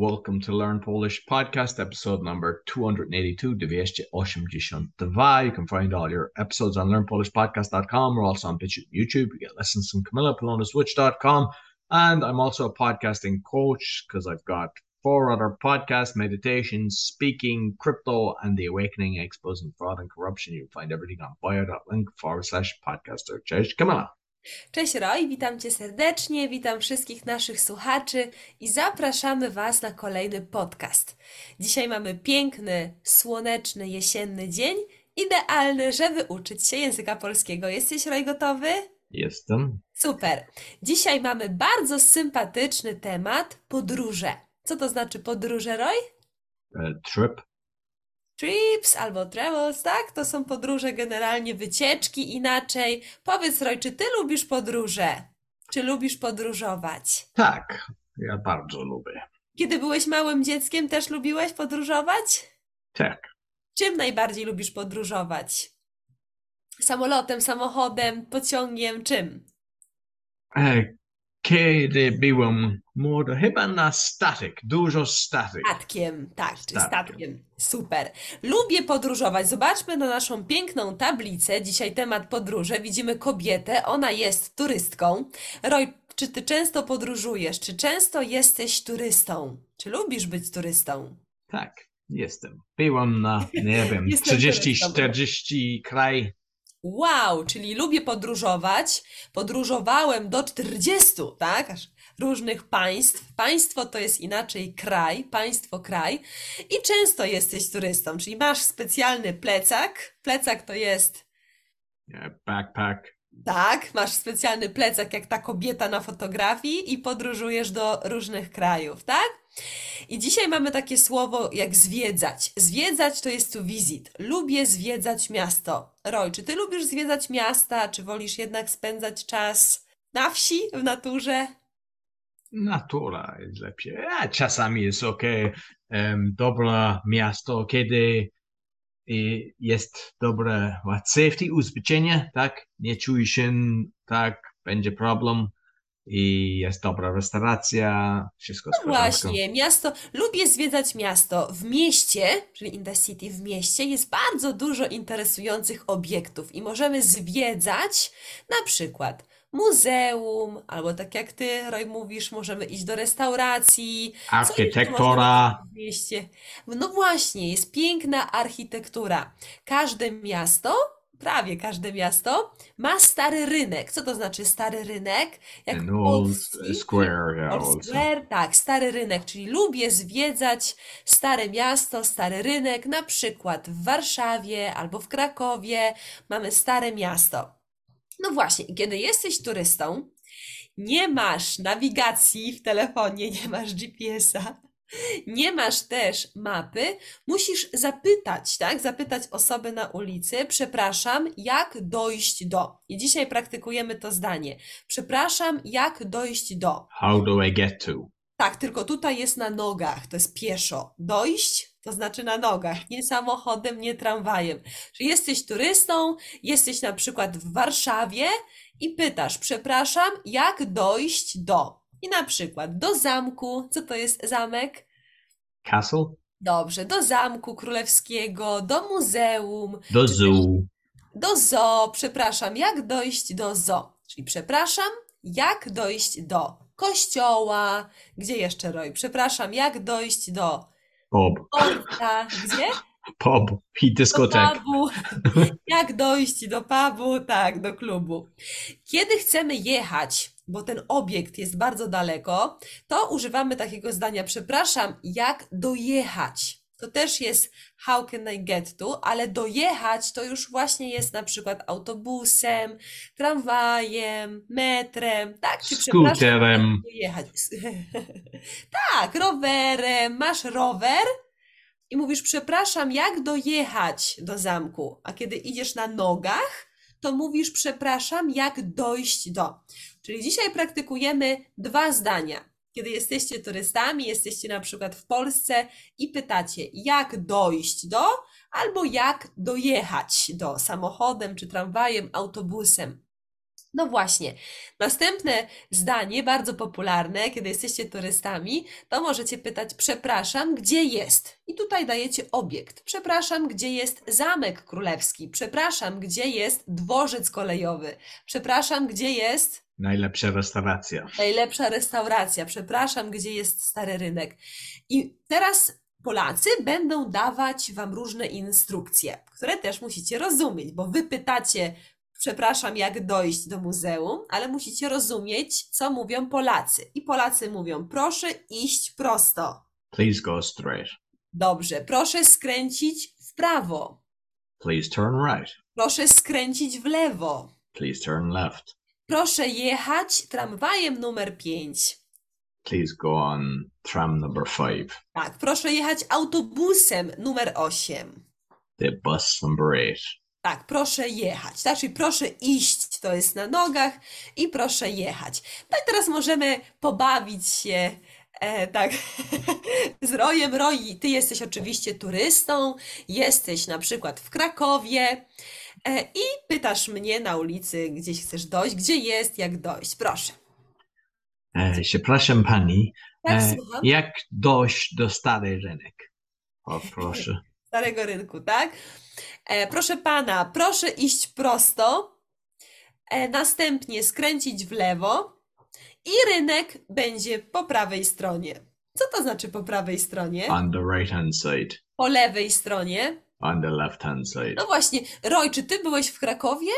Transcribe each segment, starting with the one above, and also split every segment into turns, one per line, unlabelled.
Welcome to Learn Polish podcast, episode number 282, 282. You can find all your episodes on learnpolishpodcast.com. We're also on YouTube. You get lessons from Camilla PolonaSwitch.com. And I'm also a podcasting coach because I've got four other podcasts, meditation, speaking, crypto, and the awakening, exposing fraud and corruption. You'll find everything on bio.link forward slash podcaster. Cześć, Camilla.
Cześć Roy, witam Cię serdecznie, witam wszystkich naszych słuchaczy i zapraszamy Was na kolejny podcast. Dzisiaj mamy piękny, słoneczny, jesienny dzień, idealny, żeby uczyć się języka polskiego. Jesteś Roy gotowy?
Jestem.
Super. Dzisiaj mamy bardzo sympatyczny temat podróże. Co to znaczy podróże, Roy?
E, trip.
Trips albo travels, tak? To są podróże generalnie, wycieczki inaczej. Powiedz, Roy, czy ty lubisz podróże? Czy lubisz podróżować?
Tak, ja bardzo lubię.
Kiedy byłeś małym dzieckiem, też lubiłeś podróżować?
Tak.
Czym najbardziej lubisz podróżować? Samolotem, samochodem, pociągiem, czym?
E, kiedy byłem młody, chyba na statek, dużo statek.
Statkiem, tak, czy
Statkiem.
statkiem. Super. Lubię podróżować. Zobaczmy na naszą piękną tablicę. Dzisiaj temat podróże. Widzimy kobietę, ona jest turystką. Roy, czy ty często podróżujesz? Czy często jesteś turystą? Czy lubisz być turystą?
Tak, jestem. Byłem na, nie wiem,
Jestem
30,
turystą.
40 kraj.
Wow, czyli lubię podróżować. Podróżowałem do 40, tak? Różnych państw. Państwo to jest inaczej kraj, państwo kraj. I często jesteś turystą, czyli masz specjalny plecak. Plecak to jest,
Backpack.
tak, masz specjalny plecak jak ta kobieta na fotografii i podróżujesz do różnych krajów, tak? I dzisiaj mamy takie słowo jak zwiedzać. Zwiedzać to jest to visit. Lubię zwiedzać miasto. Roy, czy ty lubisz zwiedzać miasta, czy wolisz jednak spędzać czas na wsi, w naturze?
Natura jest lepiej. A czasami jest ok. Um, dobre miasto, kiedy i jest dobre safety, ubezpieczenie, tak? Nie czujesz się, tak, będzie problem i jest dobra restauracja, wszystko
No
w porządku.
właśnie, miasto. Lubię zwiedzać miasto. W mieście, czyli in the city, w mieście jest bardzo dużo interesujących obiektów i możemy zwiedzać na przykład muzeum, albo tak jak ty, Roy, mówisz, możemy iść do restauracji. Co jeszcze
Architektura.
w mieście? No właśnie, jest piękna architektura. Każde miasto, prawie każde miasto, ma stary rynek. Co to znaczy stary rynek? Jak
An old square, yeah,
Old Square, tak, stary rynek, czyli lubię zwiedzać stare miasto, stary rynek, na przykład w Warszawie albo w Krakowie mamy stare miasto. No właśnie, kiedy jesteś turystą, nie masz nawigacji w telefonie, nie masz GPS-a, nie masz też mapy, musisz zapytać, tak? Zapytać osoby na ulicy, przepraszam, jak dojść do. I dzisiaj praktykujemy to zdanie. Przepraszam, jak dojść do.
How do I get to?
Tak, tylko tutaj jest na nogach, to jest pieszo. Dojść to znaczy na nogach, nie samochodem, nie tramwajem. Czyli jesteś turystą, jesteś na przykład w Warszawie i pytasz, przepraszam, jak dojść do? I na przykład do zamku. Co to jest zamek?
Castle?
Dobrze, do zamku królewskiego, do muzeum,
Do zoo.
do zoo. Przepraszam, jak dojść do zoo? Czyli przepraszam, jak dojść do kościoła. Gdzie jeszcze, Roy? Przepraszam, jak dojść do
Pub.
porta? Gdzie?
Pub. I
Do
dyskotek.
pubu. Jak dojść do pubu? Tak, do klubu. Kiedy chcemy jechać, bo ten obiekt jest bardzo daleko, to używamy takiego zdania, przepraszam, jak dojechać. To też jest how can I get to, ale dojechać to już właśnie jest na przykład autobusem, tramwajem, metrem, tak? Czy
Skuterem.
dojechać? Tak, rowerem. Masz rower i mówisz, przepraszam, jak dojechać do zamku? A kiedy idziesz na nogach, to mówisz, przepraszam, jak dojść do. Czyli dzisiaj praktykujemy dwa zdania. Kiedy jesteście turystami, jesteście na przykład w Polsce i pytacie, jak dojść do, albo jak dojechać do samochodem, czy tramwajem, autobusem. No właśnie. Następne zdanie, bardzo popularne, kiedy jesteście turystami, to możecie pytać: Przepraszam, gdzie jest? I tutaj dajecie obiekt. Przepraszam, gdzie jest zamek królewski? Przepraszam, gdzie jest dworzec kolejowy? Przepraszam, gdzie jest
Najlepsza restauracja.
najlepsza restauracja? Przepraszam, gdzie jest stary rynek? I teraz Polacy będą dawać Wam różne instrukcje, które też musicie rozumieć, bo Wy pytacie, przepraszam, jak dojść do muzeum, ale musicie rozumieć, co mówią Polacy. I Polacy mówią, proszę iść prosto.
Please go straight.
Dobrze, proszę skręcić w prawo.
Please turn right.
Proszę skręcić w lewo.
Please turn left.
Proszę jechać tramwajem numer 5.
Please go on tram number five.
Tak, proszę jechać autobusem numer 8.
The bus number eight.
Tak, proszę jechać. Tak, czyli proszę iść, to jest na nogach, i proszę jechać. No i teraz możemy pobawić się e, tak z Rojem. Roi, ty jesteś oczywiście turystą, jesteś na przykład w Krakowie e, i pytasz mnie na ulicy, gdzieś chcesz dojść, gdzie jest, jak dojść. Proszę.
E, przepraszam pani,
Tak,
e, jak dojść do stary rynek? O proszę.
Starego Rynku, tak? E, proszę pana, proszę iść prosto, e, następnie skręcić w lewo i rynek będzie po prawej stronie. Co to znaczy po prawej stronie?
On the right hand side.
Po lewej stronie?
On the left hand side.
No właśnie, Roy, czy ty byłeś w Krakowie?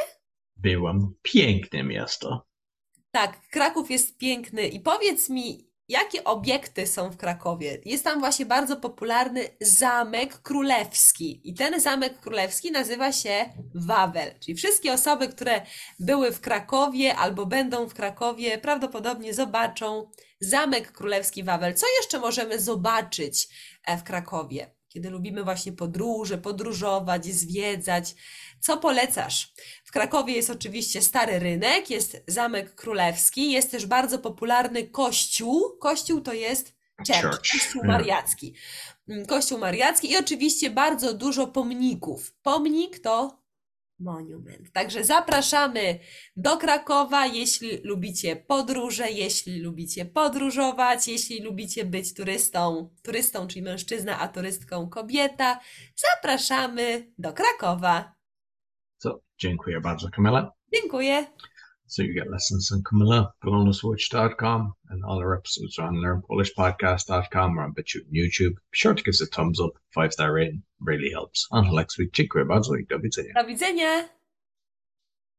Byłam. Piękne miasto.
Tak, Kraków jest piękny i powiedz mi, jakie obiekty są w Krakowie? Jest tam właśnie bardzo popularny Zamek Królewski i ten Zamek Królewski nazywa się Wawel, czyli wszystkie osoby, które były w Krakowie albo będą w Krakowie, prawdopodobnie zobaczą Zamek Królewski Wawel. Co jeszcze możemy zobaczyć e, w Krakowie? Kiedy lubimy właśnie podróże, podróżować, zwiedzać. Co polecasz? W Krakowie jest oczywiście Stary Rynek, jest Zamek Królewski, jest też bardzo popularny kościół. Kościół to jest church, kościół
yeah.
mariacki. Mm, Kościół mariacki i oczywiście bardzo dużo pomników. Pomnik to monument. Także zapraszamy do Krakowa, jeśli lubicie podróże, jeśli lubicie podróżować, jeśli lubicie być turystą, turystą, czyli mężczyzna, a turystką kobieta. Zapraszamy do Krakowa.
So, dziękuję bardzo, Camilla.
Dziękuję.
So you get lessons on Camilla, polonaswitch.com, and all our episodes are on learnpolishpodcast.com or on BitChute and YouTube. Be sure to give us a thumbs up, five star rating, really helps. Until next week, dziękuję bardzo i do widzenia.
Do.